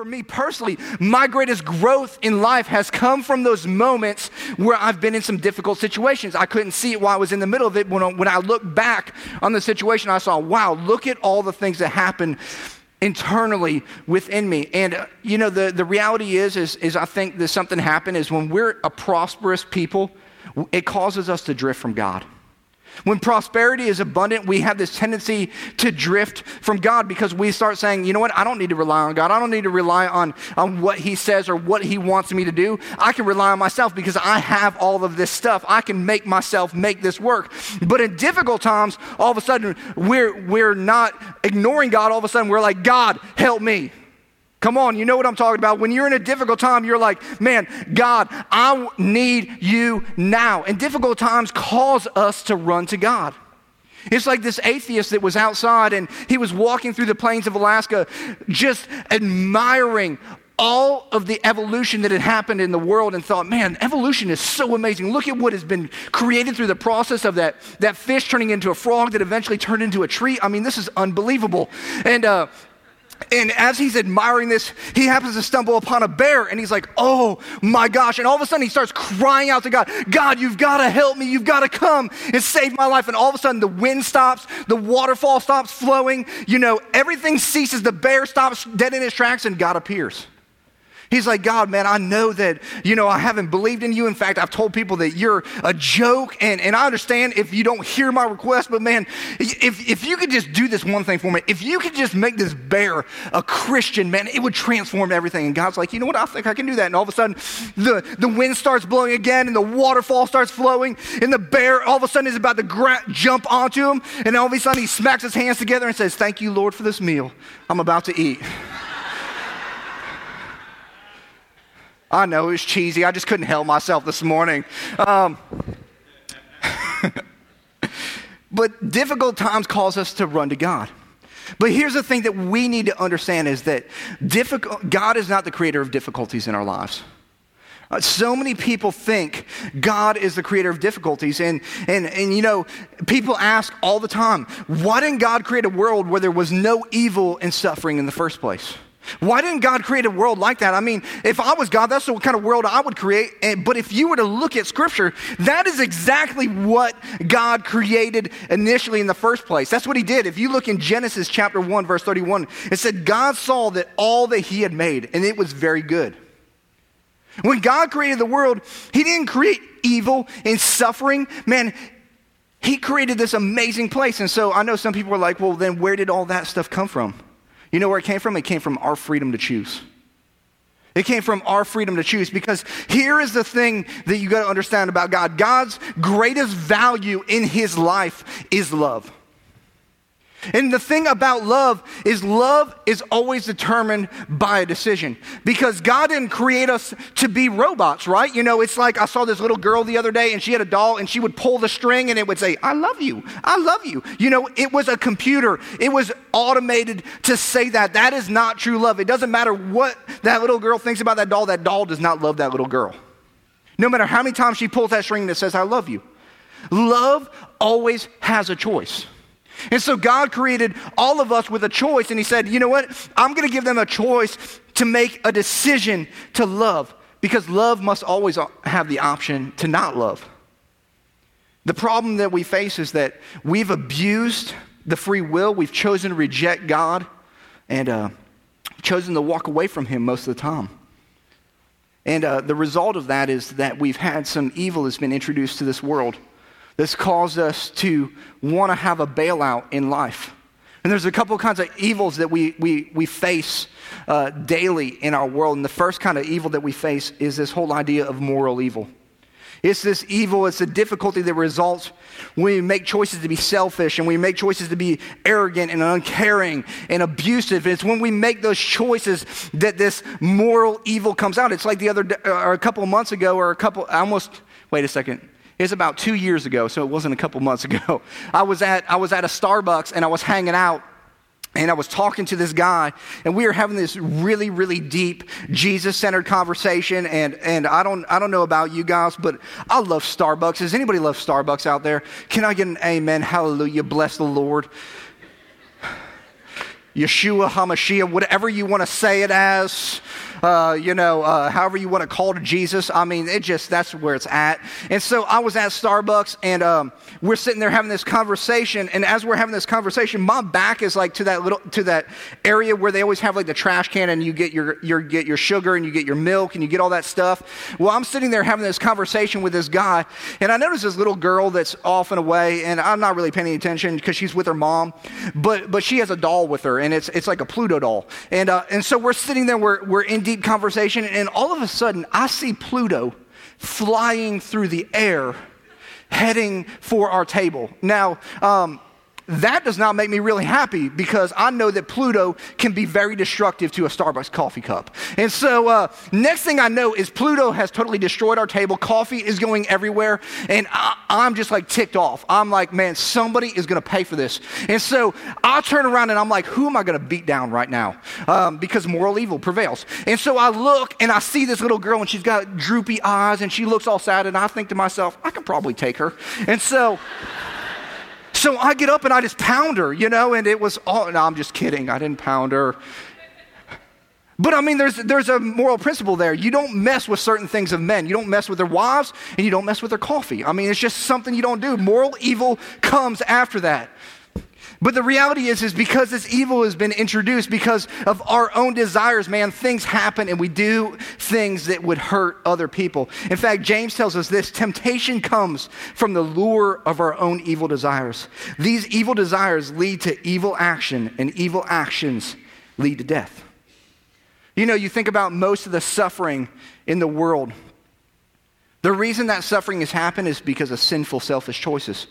for me personally, my greatest growth in life has come from those moments where I've been in some difficult situations. I couldn't see it while I was in the middle of it. When, when I look back on the situation, I saw, wow, look at all the things that happened internally within me. And uh, you know, the, the reality is, is, is I think that something happened is when we're a prosperous people, it causes us to drift from God. When prosperity is abundant, we have this tendency to drift from God because we start saying, you know what, I don't need to rely on God. I don't need to rely on, on what He says or what He wants me to do. I can rely on myself because I have all of this stuff. I can make myself make this work. But in difficult times, all of a sudden, we're, we're not ignoring God. All of a sudden, we're like, God, help me. Come on, you know what I'm talking about. When you're in a difficult time, you're like, man, God, I need you now. And difficult times cause us to run to God. It's like this atheist that was outside and he was walking through the plains of Alaska just admiring all of the evolution that had happened in the world and thought, man, evolution is so amazing. Look at what has been created through the process of that, that fish turning into a frog that eventually turned into a tree. I mean, this is unbelievable. And uh, and as he's admiring this, he happens to stumble upon a bear and he's like, oh my gosh. And all of a sudden he starts crying out to God, God, you've got to help me. You've got to come and save my life. And all of a sudden the wind stops, the waterfall stops flowing. You know, everything ceases. The bear stops dead in his tracks and God appears. He's like, God, man, I know that, you know, I haven't believed in you. In fact, I've told people that you're a joke. And, and I understand if you don't hear my request, but man, if, if you could just do this one thing for me, if you could just make this bear a Christian, man, it would transform everything. And God's like, you know what? I think I can do that. And all of a sudden, the, the wind starts blowing again and the waterfall starts flowing. And the bear all of a sudden is about to gra- jump onto him. And all of a sudden, he smacks his hands together and says, Thank you, Lord, for this meal I'm about to eat. I know it was cheesy. I just couldn't help myself this morning. Um, but difficult times cause us to run to God. But here's the thing that we need to understand is that difficult, God is not the creator of difficulties in our lives. Uh, so many people think God is the creator of difficulties. And, and, and, you know, people ask all the time, why didn't God create a world where there was no evil and suffering in the first place? Why didn't God create a world like that? I mean, if I was God, that's the kind of world I would create. But if you were to look at Scripture, that is exactly what God created initially in the first place. That's what He did. If you look in Genesis chapter 1, verse 31, it said, God saw that all that He had made, and it was very good. When God created the world, He didn't create evil and suffering. Man, He created this amazing place. And so I know some people are like, well, then where did all that stuff come from? You know where it came from? It came from our freedom to choose. It came from our freedom to choose because here is the thing that you got to understand about God God's greatest value in his life is love. And the thing about love is love is always determined by a decision because God didn't create us to be robots, right? You know, it's like I saw this little girl the other day and she had a doll and she would pull the string and it would say, I love you. I love you. You know, it was a computer. It was automated to say that. That is not true love. It doesn't matter what that little girl thinks about that doll. That doll does not love that little girl. No matter how many times she pulls that string that says, I love you. Love always has a choice. And so God created all of us with a choice, and He said, You know what? I'm going to give them a choice to make a decision to love because love must always have the option to not love. The problem that we face is that we've abused the free will, we've chosen to reject God, and uh, chosen to walk away from Him most of the time. And uh, the result of that is that we've had some evil that's been introduced to this world that's caused us to want to have a bailout in life. And there's a couple of kinds of evils that we, we, we face uh, daily in our world. And the first kind of evil that we face is this whole idea of moral evil. It's this evil, it's the difficulty that results when we make choices to be selfish and we make choices to be arrogant and uncaring and abusive. And it's when we make those choices that this moral evil comes out. It's like the other, or a couple months ago, or a couple, almost, wait a second. It's about two years ago, so it wasn't a couple months ago. I was at, I was at a Starbucks and I was hanging out and I was talking to this guy, and we were having this really, really deep Jesus centered conversation. And, and I, don't, I don't know about you guys, but I love Starbucks. Does anybody love Starbucks out there? Can I get an amen? Hallelujah. Bless the Lord. Yeshua HaMashiach, whatever you want to say it as uh, you know, uh, however you want to call to Jesus. I mean, it just, that's where it's at. And so I was at Starbucks and um, we're sitting there having this conversation. And as we're having this conversation, my back is like to that little, to that area where they always have like the trash can and you get your, your, get your sugar and you get your milk and you get all that stuff. Well, I'm sitting there having this conversation with this guy and I notice this little girl that's off and away and I'm not really paying attention because she's with her mom, but, but she has a doll with her and it's, it's like a Pluto doll. And, uh, and so we're sitting there, we're, we're in deep conversation, and all of a sudden, I see Pluto flying through the air, heading for our table. Now, um, that does not make me really happy because I know that Pluto can be very destructive to a Starbucks coffee cup. And so, uh, next thing I know is Pluto has totally destroyed our table. Coffee is going everywhere. And I, am just like ticked off. I'm like, man, somebody is going to pay for this. And so, I turn around and I'm like, who am I going to beat down right now? Um, because moral evil prevails. And so, I look and I see this little girl and she's got droopy eyes and she looks all sad. And I think to myself, I can probably take her. And so, so I get up and I just pound her, you know, and it was all, no, I'm just kidding. I didn't pound her. But I mean, there's, there's a moral principle there. You don't mess with certain things of men. You don't mess with their wives and you don't mess with their coffee. I mean, it's just something you don't do. Moral evil comes after that. But the reality is, is because this evil has been introduced, because of our own desires, man, things happen and we do things that would hurt other people. In fact, James tells us this temptation comes from the lure of our own evil desires. These evil desires lead to evil action, and evil actions lead to death. You know, you think about most of the suffering in the world. The reason that suffering has happened is because of sinful, selfish choices.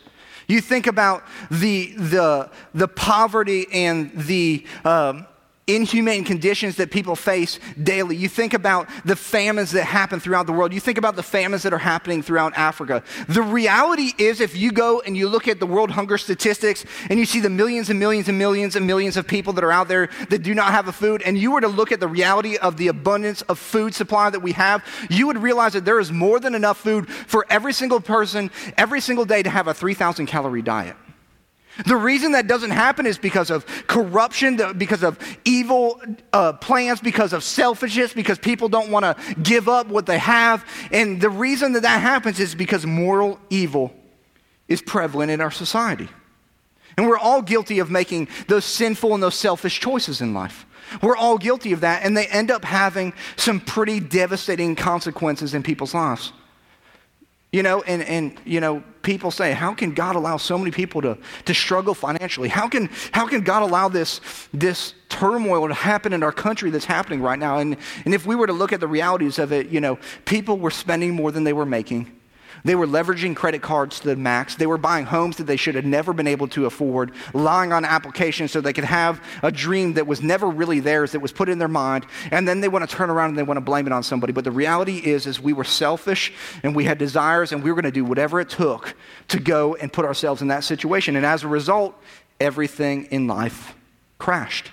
You think about the, the, the poverty and the, um, inhumane conditions that people face daily. You think about the famines that happen throughout the world. You think about the famines that are happening throughout Africa. The reality is, if you go and you look at the world hunger statistics and you see the millions and millions and millions and millions of people that are out there that do not have a food, and you were to look at the reality of the abundance of food supply that we have, you would realize that there is more than enough food for every single person every single day to have a 3,000 calorie diet. The reason that doesn't happen is because of corruption, because of evil uh, plans, because of selfishness, because people don't want to give up what they have. And the reason that that happens is because moral evil is prevalent in our society. And we're all guilty of making those sinful and those selfish choices in life. We're all guilty of that, and they end up having some pretty devastating consequences in people's lives. You know, and, and you know, people say, how can God allow so many people to, to struggle financially? How can, how can God allow this, this turmoil to happen in our country that's happening right now? And, and if we were to look at the realities of it, you know, people were spending more than they were making. They were leveraging credit cards to the max. They were buying homes that they should have never been able to afford, lying on applications so they could have a dream that was never really theirs, that was put in their mind. And then they want to turn around and they want to blame it on somebody. But the reality is, is we were selfish and we had desires and we were going to do whatever it took to go and put ourselves in that situation. And as a result, everything in life crashed.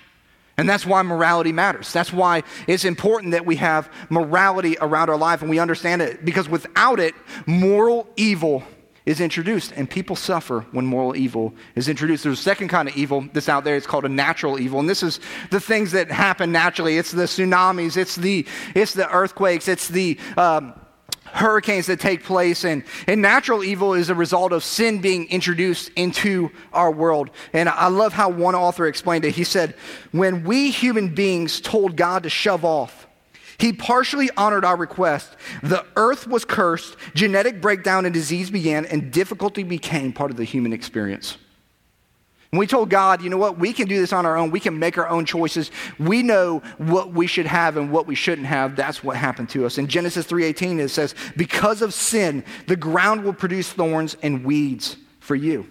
And that's why morality matters. That's why it's important that we have morality around our life and we understand it. Because without it, moral evil is introduced, and people suffer when moral evil is introduced. There's a second kind of evil that's out there. It's called a natural evil, and this is the things that happen naturally. It's the tsunamis, it's the it's the earthquakes, it's the um, hurricanes that take place, and, and natural evil is a result of sin being introduced into our world. And I love how one author explained it. He said, When we human beings told God to shove off, he partially honored our request. The earth was cursed, genetic breakdown and disease began, and difficulty became part of the human experience. We told God, you know what, we can do this on our own. We can make our own choices. We know what we should have and what we shouldn't have. That's what happened to us. In Genesis 3:18 it says, "Because of sin, the ground will produce thorns and weeds for you."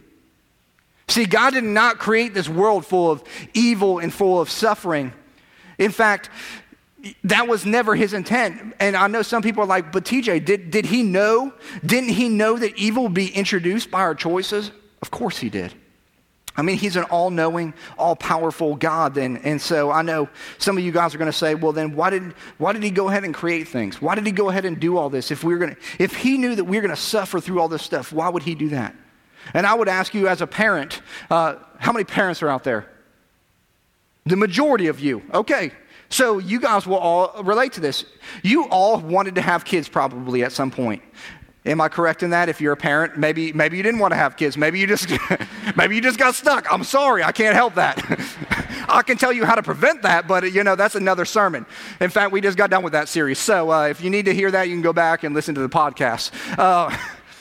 See, God did not create this world full of evil and full of suffering. In fact, that was never his intent. And I know some people are like, but TJ, did, did he know? Didn't he know that evil would be introduced by our choices? Of course he did. I mean, he's an all knowing, all powerful God. And, and so I know some of you guys are going to say, well, then why did, why did he go ahead and create things? Why did he go ahead and do all this? If, we going to, if he knew that we were going to suffer through all this stuff, why would he do that? And I would ask you as a parent, uh, how many parents are out there? The majority of you. Okay. So you guys will all relate to this. You all wanted to have kids probably at some point. Am I correct in that? If you're a parent, maybe maybe you didn't want to have kids. Maybe you just maybe you just got stuck. I'm sorry, I can't help that. I can tell you how to prevent that, but you know that's another sermon. In fact, we just got done with that series. So uh, if you need to hear that, you can go back and listen to the podcast. Uh,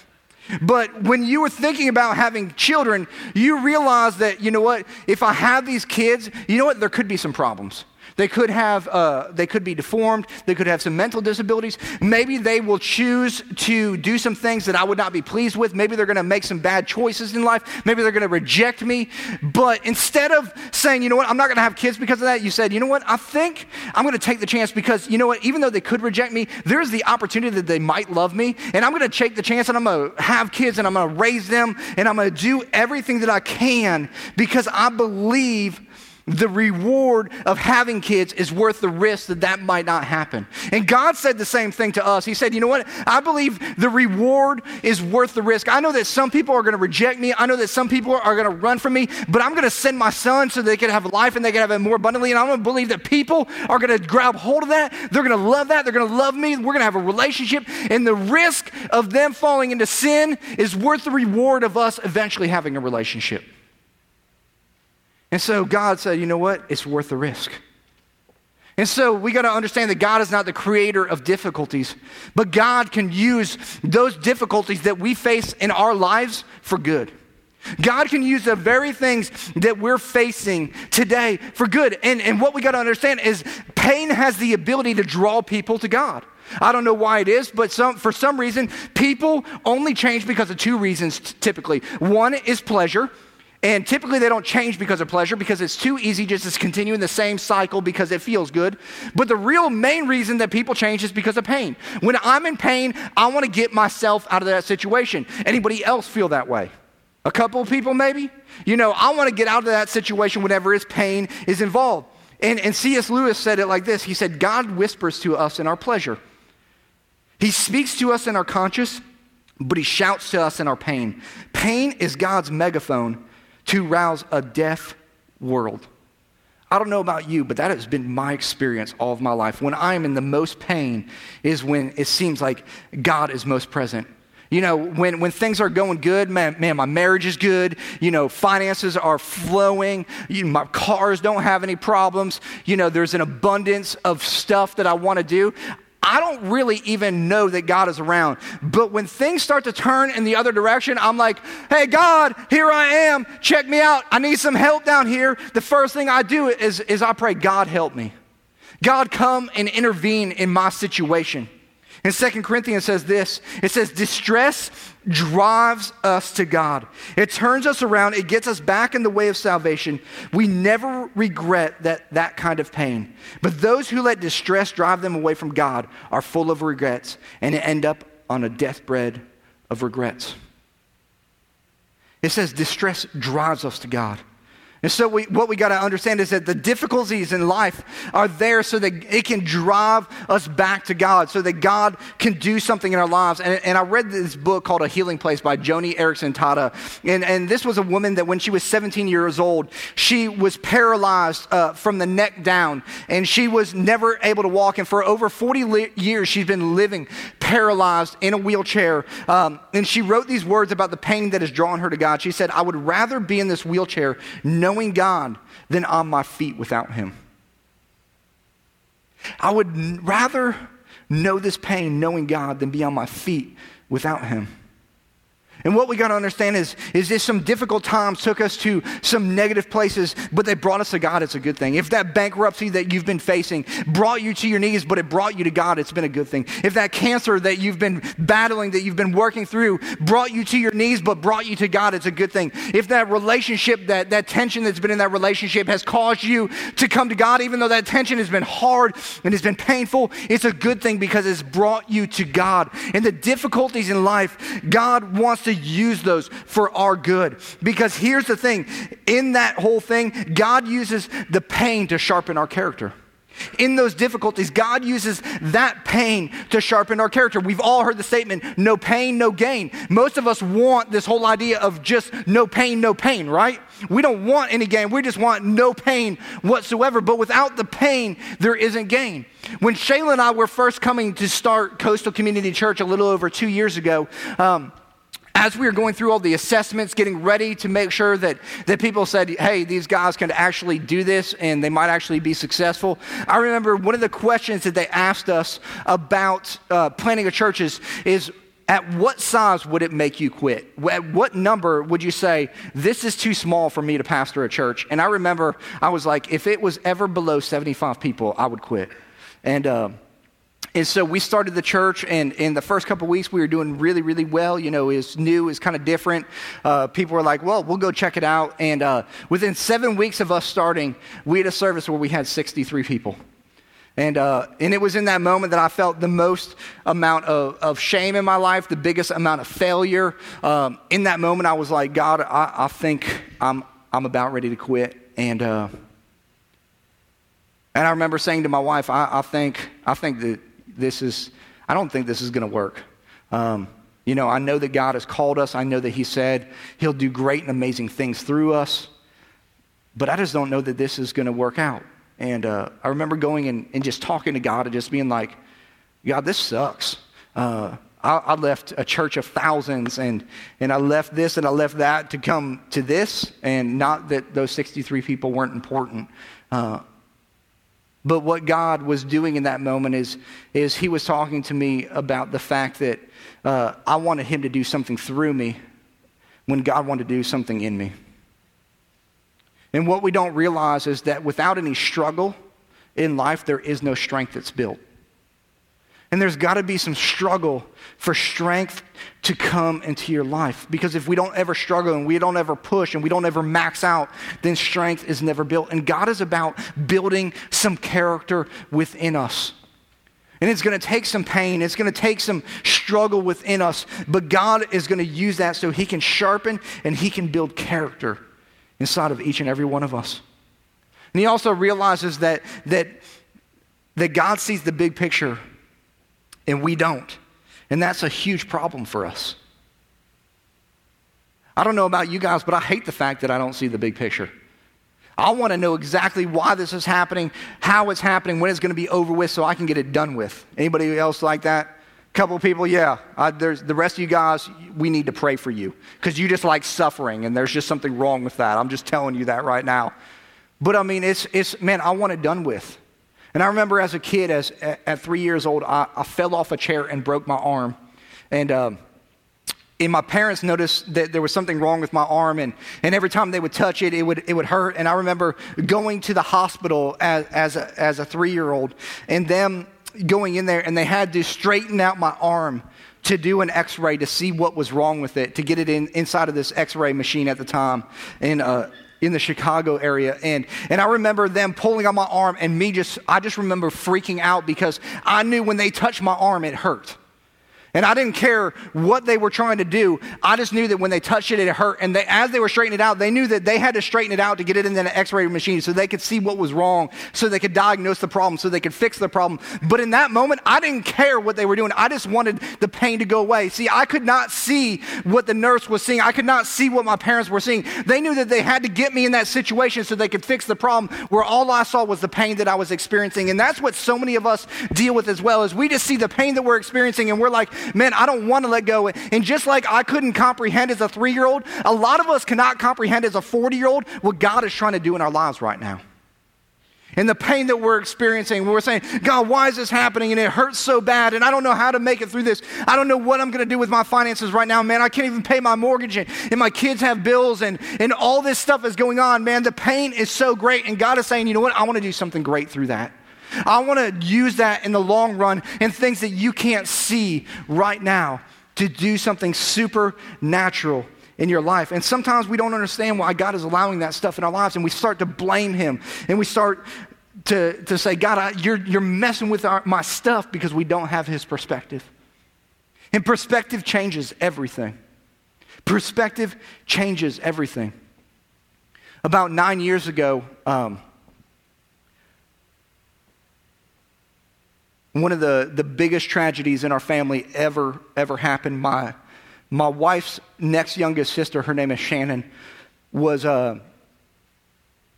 but when you were thinking about having children, you realized that you know what? If I have these kids, you know what? There could be some problems. They could have, uh, they could be deformed. They could have some mental disabilities. Maybe they will choose to do some things that I would not be pleased with. Maybe they're going to make some bad choices in life. Maybe they're going to reject me. But instead of saying, you know what, I'm not going to have kids because of that, you said, you know what, I think I'm going to take the chance because, you know what, even though they could reject me, there's the opportunity that they might love me. And I'm going to take the chance and I'm going to have kids and I'm going to raise them and I'm going to do everything that I can because I believe the reward of having kids is worth the risk that that might not happen. And God said the same thing to us. He said, You know what? I believe the reward is worth the risk. I know that some people are going to reject me. I know that some people are going to run from me, but I'm going to send my son so they can have life and they can have it more abundantly. And I'm going to believe that people are going to grab hold of that. They're going to love that. They're going to love me. We're going to have a relationship. And the risk of them falling into sin is worth the reward of us eventually having a relationship. And so God said, you know what? It's worth the risk. And so we got to understand that God is not the creator of difficulties, but God can use those difficulties that we face in our lives for good. God can use the very things that we're facing today for good. And, and what we got to understand is pain has the ability to draw people to God. I don't know why it is, but some, for some reason, people only change because of two reasons typically. One is pleasure, and typically they don't change because of pleasure because it's too easy just to continue in the same cycle because it feels good. But the real main reason that people change is because of pain. When I'm in pain, I want to get myself out of that situation. Anybody else feel that way? A couple of people maybe? You know, I want to get out of that situation whenever his pain is involved. And, and C.S. Lewis said it like this He said, God whispers to us in our pleasure. He speaks to us in our conscience, but he shouts to us in our pain. Pain is God's megaphone to rouse a deaf world. I don't know about you, but that has been my experience all of my life. When I'm in the most pain is when it seems like God is most present. You know, when, when things are going good, man, man, my marriage is good. You know, finances are flowing. You, my cars don't have any problems. You know, there's an abundance of stuff that I want to do. I don't really even know that God is around. But when things start to turn in the other direction, I'm like, hey, God, here I am. Check me out. I need some help down here. The first thing I do is, is I pray, God, help me. God, come and intervene in my situation. And Second Corinthians says this it says, distress drives us to God. It turns us around, it gets us back in the way of salvation. We never regret that, that kind of pain. But those who let distress drive them away from God are full of regrets and end up on a deathbed of regrets. It says distress drives us to God. And so, we, what we got to understand is that the difficulties in life are there so that it can drive us back to God, so that God can do something in our lives. And, and I read this book called A Healing Place by Joni Eareckson Tada. And, and this was a woman that when she was 17 years old, she was paralyzed uh, from the neck down, and she was never able to walk. And for over 40 li- years, she's been living paralyzed in a wheelchair. Um, and she wrote these words about the pain that has drawn her to God. She said, I would rather be in this wheelchair knowing knowing God than on my feet without Him. I would rather know this pain knowing God than be on my feet without Him. And what we got to understand is, is this some difficult times took us to some negative places, but they brought us to God, it's a good thing. If that bankruptcy that you've been facing brought you to your knees, but it brought you to God, it's been a good thing. If that cancer that you've been battling, that you've been working through, brought you to your knees, but brought you to God, it's a good thing. If that relationship, that, that tension that's been in that relationship has caused you to come to God, even though that tension has been hard and has been painful, it's a good thing because it's brought you to God. And the difficulties in life, God wants to use those for our good. Because here's the thing in that whole thing, God uses the pain to sharpen our character. In those difficulties, God uses that pain to sharpen our character. We've all heard the statement, no pain, no gain. Most of us want this whole idea of just no pain, no pain, right? We don't want any gain. We just want no pain whatsoever. But without the pain, there isn't gain. When Shayla and I were first coming to start Coastal Community Church a little over two years ago, um, as we were going through all the assessments, getting ready to make sure that, that people said, hey, these guys can actually do this and they might actually be successful, I remember one of the questions that they asked us about uh, planning a church is, is at what size would it make you quit? At what number would you say, this is too small for me to pastor a church? And I remember I was like, if it was ever below 75 people, I would quit. And, uh, and so we started the church, and in the first couple weeks, we were doing really, really well. You know, it's new, it's kind of different. Uh, people were like, well, we'll go check it out. And uh, within seven weeks of us starting, we had a service where we had 63 people. And, uh, and it was in that moment that I felt the most amount of, of shame in my life, the biggest amount of failure. Um, in that moment, I was like, God, I, I think I'm, I'm about ready to quit. And, uh, and I remember saying to my wife, I, I think, I think that this is, I don't think this is going to work. Um, you know, I know that God has called us. I know that He said He'll do great and amazing things through us. But I just don't know that this is going to work out. And uh, I remember going and, and, just talking to God and just being like, God, this sucks. Uh, I, I, left a church of thousands and, and I left this and I left that to come to this. And not that those 63 people weren't important. Uh, but what God was doing in that moment is, is He was talking to me about the fact that uh, I wanted Him to do something through me when God wanted to do something in me. And what we don't realize is that without any struggle in life, there is no strength that's built. And there's got to be some struggle for strength to come into your life. Because if we don't ever struggle and we don't ever push and we don't ever max out, then strength is never built. And God is about building some character within us. And it's going to take some pain, it's going to take some struggle within us, but God is going to use that so He can sharpen and He can build character inside of each and every one of us. And He also realizes that, that, that God sees the big picture and we don't. And that's a huge problem for us. I don't know about you guys, but I hate the fact that I don't see the big picture. I want to know exactly why this is happening, how it's happening, when it's going to be over with, so I can get it done with. Anybody else like that? couple people, yeah. I, there's the rest of you guys. We need to pray for you because you just like suffering, and there's just something wrong with that. I'm just telling you that right now. But I mean, it's it's man, I want it done with. And I remember as a kid, as at three years old, I, I fell off a chair and broke my arm. And, um, and my parents noticed that there was something wrong with my arm, and, and every time they would touch it, it would, it would hurt. And I remember going to the hospital as, as a, as a three year old, and them going in there, and they had to straighten out my arm to do an x ray to see what was wrong with it, to get it in, inside of this x ray machine at the time. And, uh, in the Chicago area. And, and I remember them pulling on my arm and me just, I just remember freaking out because I knew when they touched my arm, it hurt. And I didn't care what they were trying to do. I just knew that when they touched it, it hurt. And they, as they were straightening it out, they knew that they had to straighten it out to get it in an x ray machine so they could see what was wrong, so they could diagnose the problem, so they could fix the problem. But in that moment, I didn't care what they were doing. I just wanted the pain to go away. See, I could not see what the nurse was seeing, I could not see what my parents were seeing. They knew that they had to get me in that situation so they could fix the problem where all I saw was the pain that I was experiencing. And that's what so many of us deal with as well, is we just see the pain that we're experiencing and we're like, man, I don't want to let go. And just like I couldn't comprehend as a three year old, a lot of us cannot comprehend as a 40 year old what God is trying to do in our lives right now. And the pain that we're experiencing, we're saying, God, why is this happening? And it hurts so bad, and I don't know how to make it through this. I don't know what I'm going to do with my finances right now, man. I can't even pay my mortgage, and, and my kids have bills, and, and all this stuff is going on, man. The pain is so great, and God is saying, you know what? I want to do something great through that. I want to use that in the long run in things that you can't see right now to do something supernatural in your life. And sometimes we don't understand why God is allowing that stuff in our lives, and we start to blame Him, and we start to, to say, God, I, you're, you're messing with our, my stuff because we don't have His perspective. And perspective changes everything. Perspective changes everything. About nine years ago, um, one of the, the biggest tragedies in our family ever, ever happened. My, my wife's next youngest sister, her name is Shannon, was, uh,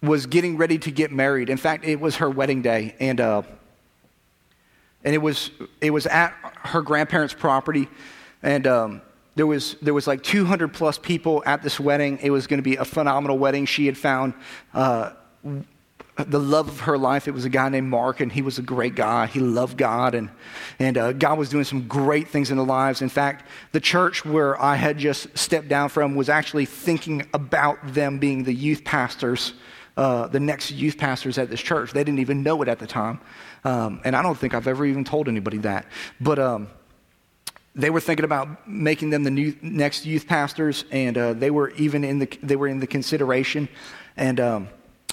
was getting ready to get married. In fact, it was her wedding day. And, uh, and it, was, it was at her grandparents' property. And um, there, was, there was like 200 plus people at this wedding. It was going to be a phenomenal wedding. She had found. Uh, the love of her life. It was a guy named Mark, and he was a great guy. He loved God, and, and uh, God was doing some great things in their lives. In fact, the church where I had just stepped down from was actually thinking about them being the youth pastors, uh, the next youth pastors at this church. They didn't even know it at the time. Um, and I don't think I've ever even told anybody that. But um, they were thinking about making them the new, next youth pastors, and uh, they were even in the, they were in the consideration. And um,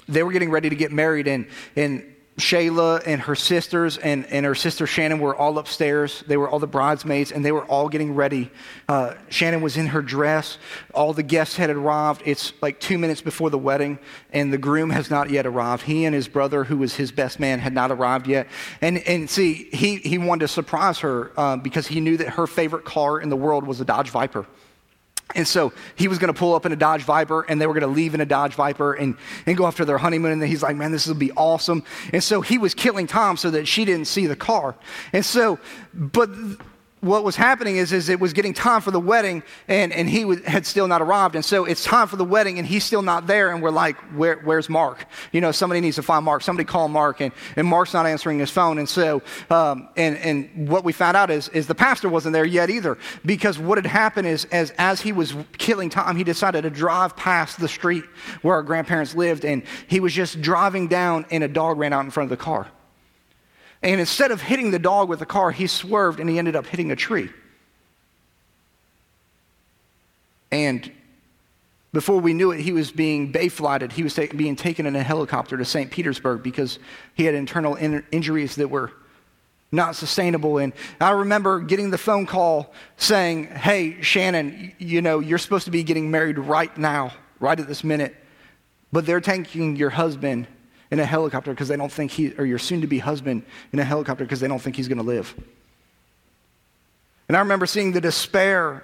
they were getting ready to get married, and, and Shayla and her sisters and, and her sister Shannon were all upstairs. They were all the bridesmaids, and they were all getting ready. Uh, Shannon was in her dress. All the guests had arrived. It's like two minutes before the wedding, and the groom has not yet arrived. He and his brother, who was his best man, had not arrived yet. And, and see, he, he wanted to surprise her uh, because he knew that her favorite car in the world was a Dodge Viper. And so he was going to pull up in a Dodge Viper and they were going to leave in a Dodge Viper and, and go after their honeymoon. And then he's like, man, this will be awesome. And so he was killing Tom so that she didn't see the car. And so, but what was happening is, is it was getting time for the wedding and, and he had still not arrived. And so it's time for the wedding and he's still not there. And we're like, Where, where's Mark? You know, somebody needs to find Mark. Somebody call Mark. And, and Mark's not answering his phone. And so, um, and, and what we found out is, is the pastor wasn't there yet either because what had happened is as, as he was killing time, he decided to drive past the street where our grandparents lived. And he was just driving down and a dog ran out in front of the car. And instead of hitting the dog with the car, he swerved and he ended up hitting a tree. And before we knew it, he was being bayflighted. He was being taken in a helicopter to St. Petersburg because he had internal in- injuries that were not sustainable. And I remember getting the phone call saying, Hey, Shannon, you know, you're supposed to be getting married right now, right at this minute, but they're taking your husband in a helicopter because they don't think he, or your soon to be husband in a helicopter because they don't think he's going to live. And I remember seeing the despair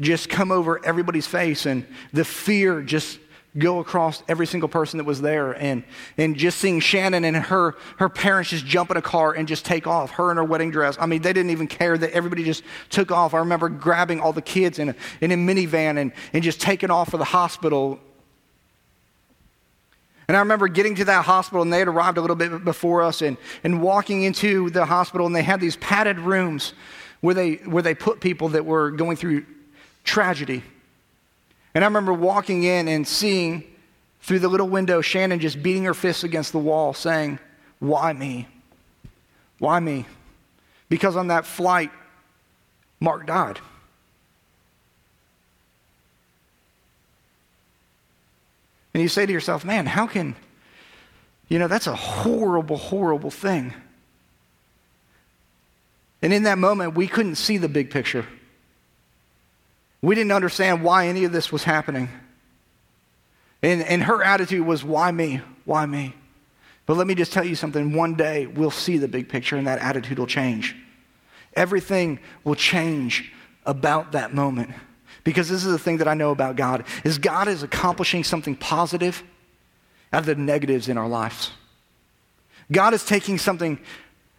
just come over everybody's face and the fear just go across every single person that was there and, and just seeing shannon and her, her parents just jump in a car and just take off her in her wedding dress i mean they didn't even care that everybody just took off i remember grabbing all the kids in a, in a minivan and, and just taking off for the hospital and I remember getting to that hospital, and they had arrived a little bit before us, and, and walking into the hospital, and they had these padded rooms where they, where they put people that were going through tragedy. And I remember walking in and seeing through the little window Shannon just beating her fists against the wall, saying, Why me? Why me? Because on that flight, Mark died. And you say to yourself, man, how can, you know, that's a horrible, horrible thing. And in that moment, we couldn't see the big picture. We didn't understand why any of this was happening. And, and her attitude was, why me? Why me? But let me just tell you something. One day we'll see the big picture and that attitude will change. Everything will change about that moment. Because this is the thing that I know about God is God is accomplishing something positive out of the negatives in our lives. God is taking something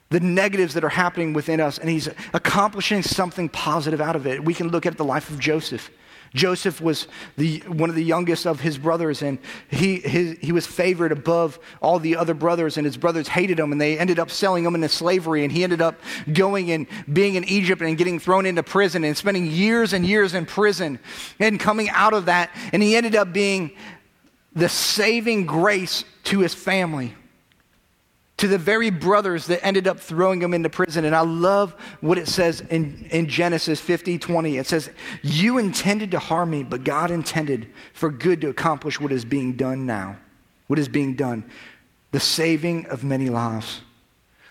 the negatives that are happening within us and he's accomplishing something positive out of it. We can look at the life of Joseph. Joseph was the, one of the youngest of his brothers, and he, his, he was favored above all the other brothers, and his brothers hated him, and they ended up selling him into slavery, and he ended up going and being in Egypt and getting thrown into prison and spending years and years in prison and coming out of that, and he ended up being the saving grace to his family to the very brothers that ended up throwing him into prison. And I love what it says in, in Genesis 50 20. It says, You intended to harm me, but God intended for good to accomplish what is being done now. What is being done? The saving of many lives.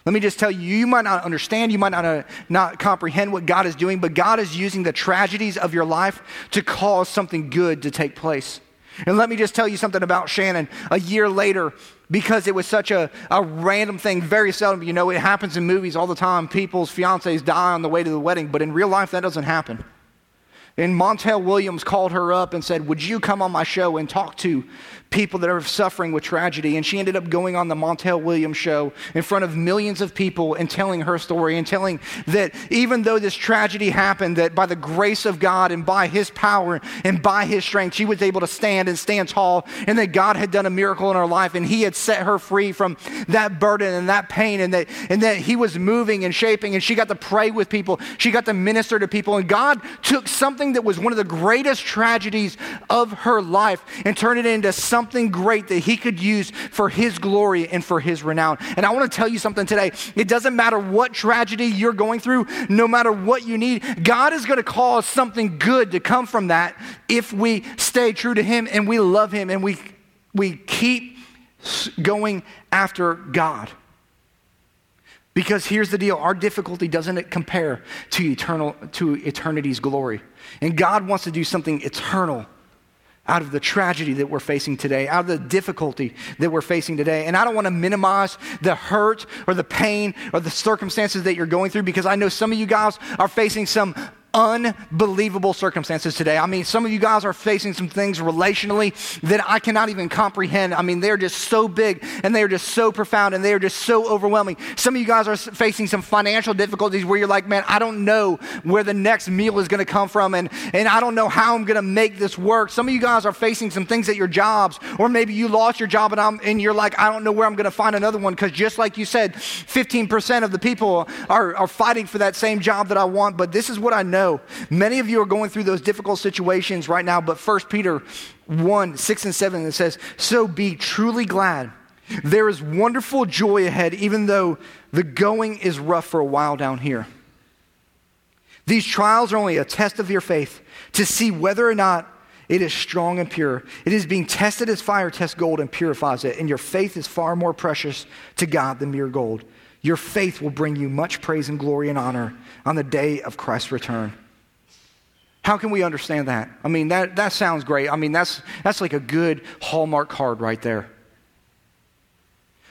Let me just tell you, you might not understand, you might not, uh, not comprehend what God is doing, but God is using the tragedies of your life to cause something good to take place. And let me just tell you something about Shannon. A year later, because it was such a, a random thing, very seldom, you know, it happens in movies all the time. People's fiancés die on the way to the wedding, but in real life, that doesn't happen. And Montel Williams called her up and said, Would you come on my show and talk to people that are suffering with tragedy. And she ended up going on the Montel Williams show in front of millions of people and telling her story and telling that even though this tragedy happened, that by the grace of God and by his power and by his strength, she was able to stand and stand tall and that God had done a miracle in her life and he had set her free from that burden and that pain and that, and that he was moving and shaping and she got to pray with people. She got to minister to people. And God took something that was one of the greatest tragedies of her life and turned it into something something great that he could use for his glory and for his renown. And I want to tell you something today. It doesn't matter what tragedy you're going through, no matter what you need, God is going to cause something good to come from that if we stay true to him and we love him and we, we keep going after God. Because here's the deal, our difficulty doesn't compare to eternal to eternity's glory. And God wants to do something eternal out of the tragedy that we're facing today, out of the difficulty that we're facing today. And I don't want to minimize the hurt or the pain or the circumstances that you're going through because I know some of you guys are facing some unbelievable circumstances today. I mean, some of you guys are facing some things relationally that I cannot even comprehend. I mean, they're just so big and they're just so profound and they're just so overwhelming. Some of you guys are facing some financial difficulties where you're like, man, I don't know where the next meal is going to come from and, and I don't know how I'm going to make this work. Some of you guys are facing some things at your jobs, or maybe you lost your job and, I'm, and you're like, I don't know where I'm going to find another one because just like you said, 15% of the people are, are fighting for that same job that I want. But this is what I know know. Many of you are going through those difficult situations right now, but 1 Peter 1 6 and 7 it says, So be truly glad. There is wonderful joy ahead, even though the going is rough for a while down here. These trials are only a test of your faith to see whether or not it is strong and pure. It is being tested as fire tests gold and purifies it, and your faith is far more precious to God than mere gold. Your faith will bring you much praise and glory and honor on the day of Christ's return. How can we understand that? I mean, that, that sounds great. I mean, that's, that's like a good Hallmark card right there.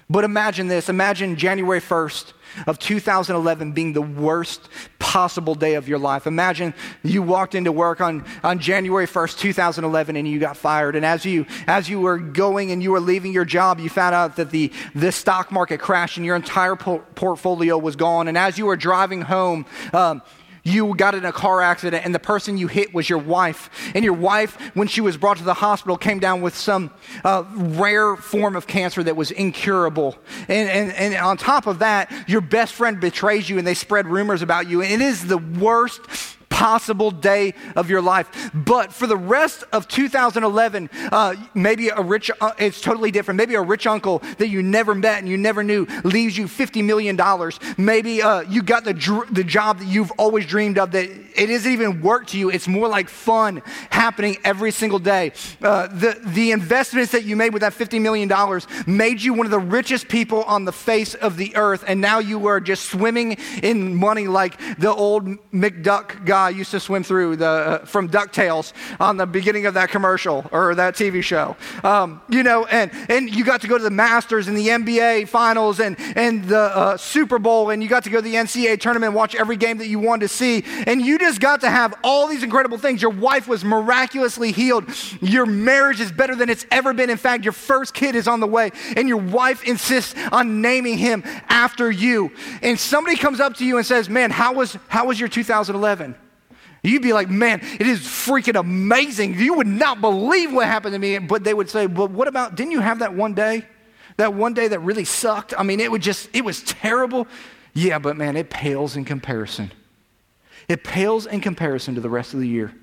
But imagine this imagine January 1st of 2011 being the worst possible day of your life. Imagine you walked into work on, on January 1st, 2011, and you got fired. And as you, as you were going and you were leaving your job, you found out that the, the stock market crashed and your entire po- portfolio was gone. And as you were driving home, um, you got in a car accident and the person you hit was your wife. And your wife, when she was brought to the hospital, came down with some uh, rare form of cancer that was incurable. And, and, and on top of that, your best friend betrays you and they spread rumors about you. And it is the worst possible day of your life. But for the rest of 2011, uh, maybe a rich, uh, it's totally different. Maybe a rich uncle that you never met and you never knew leaves you $50 million. Maybe uh, you got the, dr- the job that you've always dreamed of that it isn't even work to you. It's more like fun happening every single day. Uh, the, the investments that you made with that $50 million made you one of the richest people on the face of the earth. And now you are just swimming in money like the old McDuck guy used to swim through the, uh, from DuckTales on the beginning of that commercial or that TV show. Um, you know, and, and you got to go to the Masters and the NBA finals and, and the uh, Super Bowl, and you got to go to the NCAA tournament and watch every game that you wanted to see. And you just got to have all these incredible things. Your wife was miraculously healed. Your marriage is better than it's ever been. In fact, your first kid is on the way, and your wife insists on naming him after you. And somebody comes up to you and says, Man, how was, how was your 2011? You'd be like, man, it is freaking amazing. You would not believe what happened to me. But they would say, but what about, didn't you have that one day? That one day that really sucked? I mean, it would just, it was terrible. Yeah, but man, it pales in comparison. It pales in comparison to the rest of the year.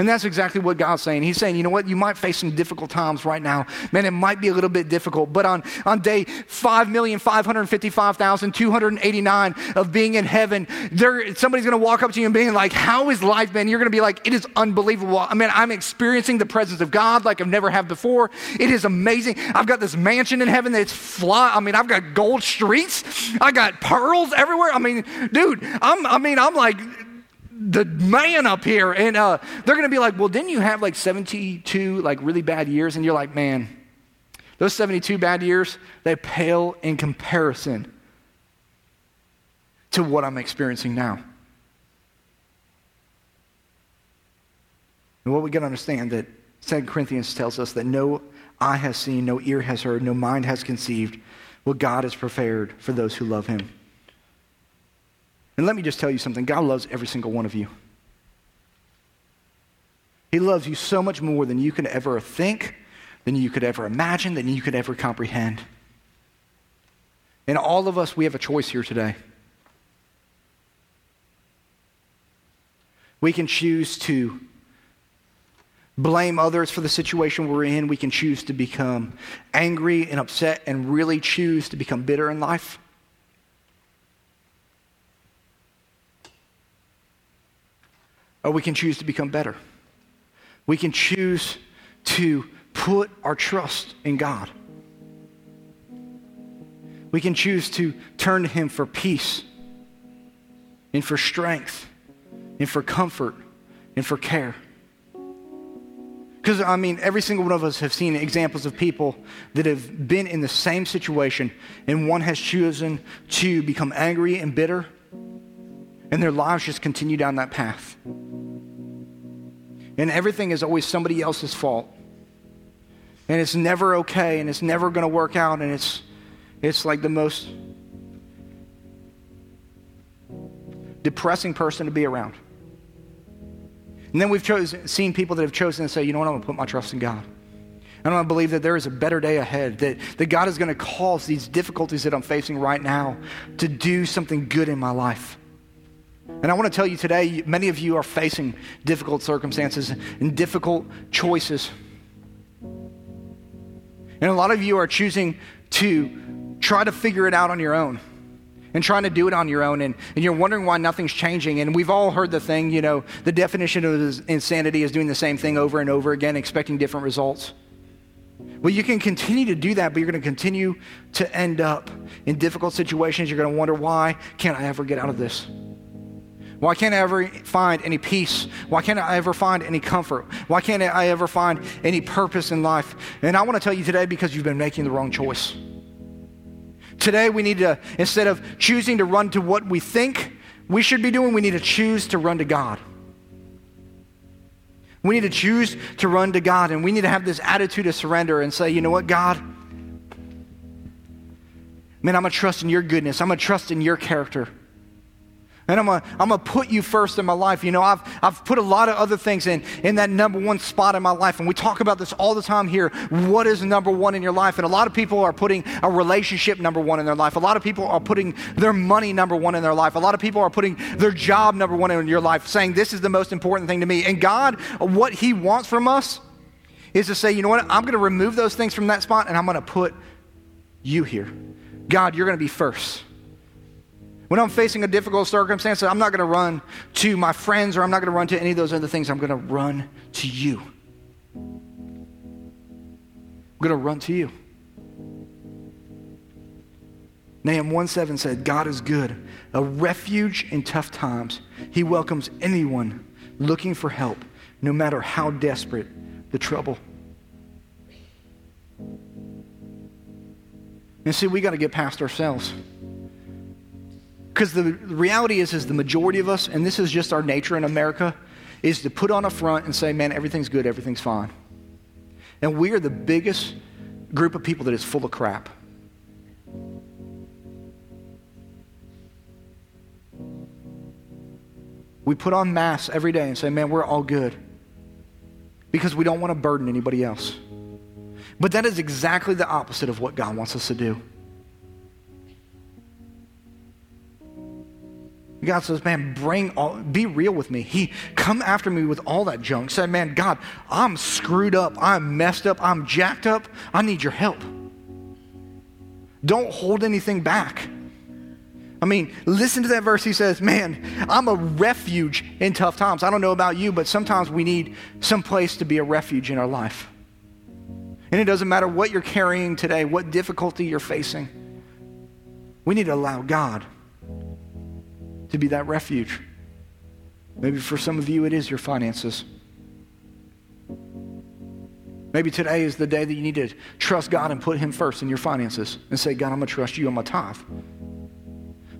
And that's exactly what God's saying. He's saying, you know what? You might face some difficult times right now. Man, it might be a little bit difficult. But on, on day 5,555,289 of being in heaven, there, somebody's going to walk up to you and being like, how is life been? You're going to be like, it is unbelievable. I mean, I'm experiencing the presence of God like I've never had before. It is amazing. I've got this mansion in heaven that's fly. I mean, I've got gold streets. I got pearls everywhere. I mean, dude, I'm, I mean, I'm like, the man up here. And uh, they're going to be like, well, didn't you have like 72 like really bad years? And you're like, man, those 72 bad years, they pale in comparison to what I'm experiencing now. And what we got to understand that 2 Corinthians tells us that no eye has seen, no ear has heard, no mind has conceived what God has prepared for those who love him. And let me just tell you something God loves every single one of you. He loves you so much more than you can ever think, than you could ever imagine, than you could ever comprehend. And all of us, we have a choice here today. We can choose to blame others for the situation we're in. We can choose to become angry and upset and really choose to become bitter in life. Or we can choose to become better. We can choose to put our trust in God. We can choose to turn to Him for peace and for strength and for comfort and for care. Because, I mean, every single one of us have seen examples of people that have been in the same situation, and one has chosen to become angry and bitter, and their lives just continue down that path. And everything is always somebody else's fault. And it's never okay, and it's never going to work out, and it's, it's like the most depressing person to be around. And then we've chosen, seen people that have chosen to say, you know what, I'm going to put my trust in God. And I believe that there is a better day ahead, that, that God is going to cause these difficulties that I'm facing right now to do something good in my life. And I want to tell you today, many of you are facing difficult circumstances and difficult choices. And a lot of you are choosing to try to figure it out on your own and trying to do it on your own and, and you're wondering why nothing's changing. And we've all heard the thing, you know, the definition of insanity is doing the same thing over and over again, expecting different results. Well, you can continue to do that, but you're going to continue to end up in difficult situations. You're going to wonder, why can't I ever get out of this? Why can't I ever find any peace? Why can't I ever find any comfort? Why can't I ever find any purpose in life? And I want to tell you today because you've been making the wrong choice. Today, we need to, instead of choosing to run to what we think we should be doing, we need to choose to run to God. We need to choose to run to God, and we need to have this attitude of surrender and say, you know what, God? Man, I'm going to trust in your goodness. I'm going to trust in your character. And I'm gonna, I'm gonna put you first in my life. You know, I've, I've put a lot of other things in, in that number one spot in my life. And we talk about this all the time here. What is number one in your life? And a lot of people are putting a relationship number one in their life. A lot of people are putting their money number one in their life. A lot of people are putting their job number one in your life, saying, This is the most important thing to me. And God, what He wants from us is to say, You know what? I'm to remove those things from that spot and I'm to put you here. God, you're to be first. When I'm facing a difficult circumstance, I'm not going to run to my friends or I'm not going to run to any of those other things. I'm going to run to you. I'm going to run to you. Nahum 1 7 said, God is good, a refuge in tough times. He welcomes anyone looking for help, no matter how desperate the trouble. And see, we got to get past ourselves. Because the reality is, is the majority of us, and this is just our nature in America, is to put on a front and say, man, everything's good, everything's fine. And we are the biggest group of people that is full of crap. We put on masks every day and say, man, we're all good. Because we don't want to burden anybody else. But that is exactly the opposite of what God wants us to do. God says, man, bring all, be real with me. He come after me with all that junk. Said, man, God, I'm screwed up. I'm messed up. I'm jacked up. I need your help. Don't hold anything back. I mean, listen to that verse. He says, man, I'm a refuge in tough times. I don't know about you, but sometimes we need some place to be a refuge in our life. And it doesn't matter what you're carrying today, what difficulty you're facing. We need to allow God to be that refuge. Maybe for some of you, it is your finances. Maybe today is the day that you need to trust God and put Him first in your finances and say, God, I'm going to trust you on my tithe.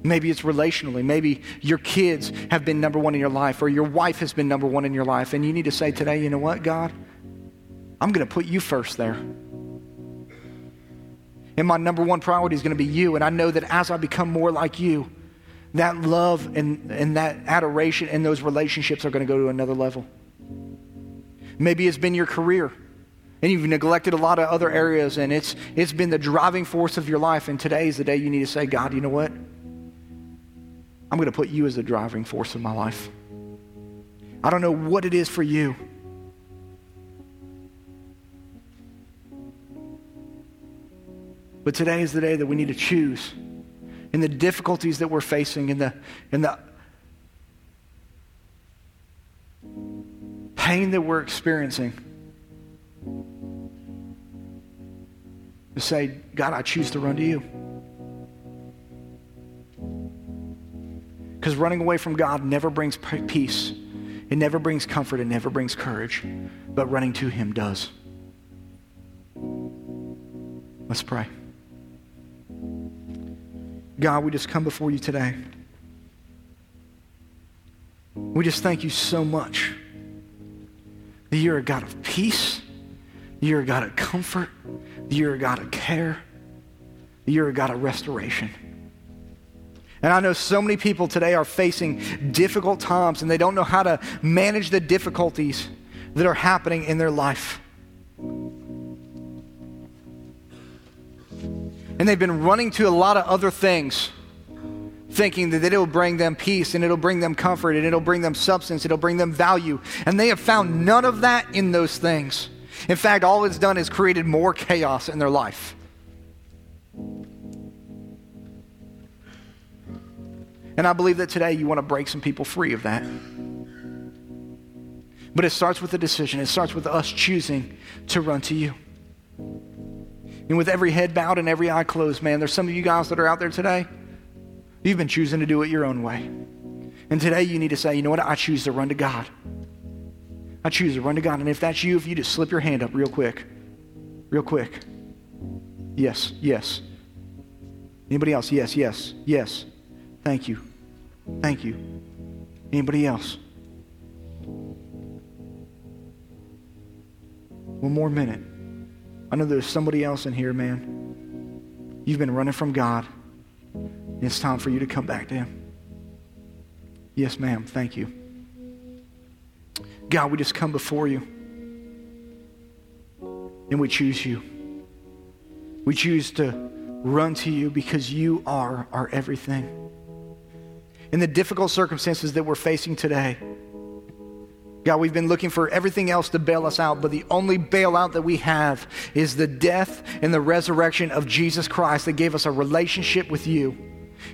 Maybe it's relationally. Maybe your kids have been number one in your life, or your wife has been number one in your life, and you need to say today, you know what, God? I'm going to put you first there. And my number one priority is going to be you. And I know that as I become more like you, that love and, and that adoration and those relationships are going to go to another level. Maybe it's been your career and you've neglected a lot of other areas and it's, it's been the driving force of your life. And today is the day you need to say, God, you know what? I'm going to put you as the driving force of my life. I don't know what it is for you. But today is the day that we need to choose in the difficulties that we're facing, in the, in the pain that we're experiencing. To say, God, I choose to run to you. Because running away from God never brings peace, it never brings comfort, it never brings courage. But running to Him does. Let's pray. God, we just come before you today. We just thank you so much that you're a God of peace, you're a God of comfort, you're a God of care, you're a God of restoration. And I know so many people today are facing difficult times and they don't know how to manage the difficulties that are happening in their life. And they've been running to a lot of other things, thinking that it'll bring them peace and it'll bring them comfort and it'll bring them substance, it'll bring them value. And they have found none of that in those things. In fact, all it's done is created more chaos in their life. And I believe that today you want to break some people free of that. But it starts with a decision, it starts with us choosing to run to you. And with every head bowed and every eye closed, man, there's some of you guys that are out there today. You've been choosing to do it your own way. And today you need to say, you know what? I choose to run to God. I choose to run to God. And if that's you, if you just slip your hand up real quick, real quick. Yes, yes. Anybody else? Yes, yes, yes. Thank you. Thank you. Anybody else? One more minute. I know there's somebody else in here, man. You've been running from God. It's time for you to come back to Him. Yes, ma'am. Thank you. God, we just come before you and we choose you. We choose to run to you because you are our everything. In the difficult circumstances that we're facing today, God, we've been looking for everything else to bail us out, but the only bailout that we have is the death and the resurrection of Jesus Christ that gave us a relationship with you.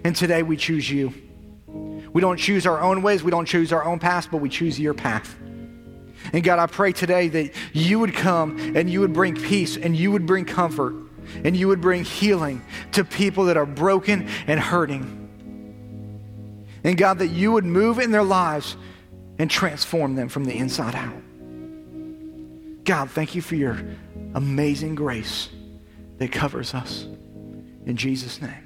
And today we choose you. We don't choose our own ways, we don't choose our own path, but we choose your path. And God, I pray today that you would come and you would bring peace and you would bring comfort and you would bring healing to people that are broken and hurting. And God, that you would move in their lives and transform them from the inside out. God, thank you for your amazing grace that covers us. In Jesus' name.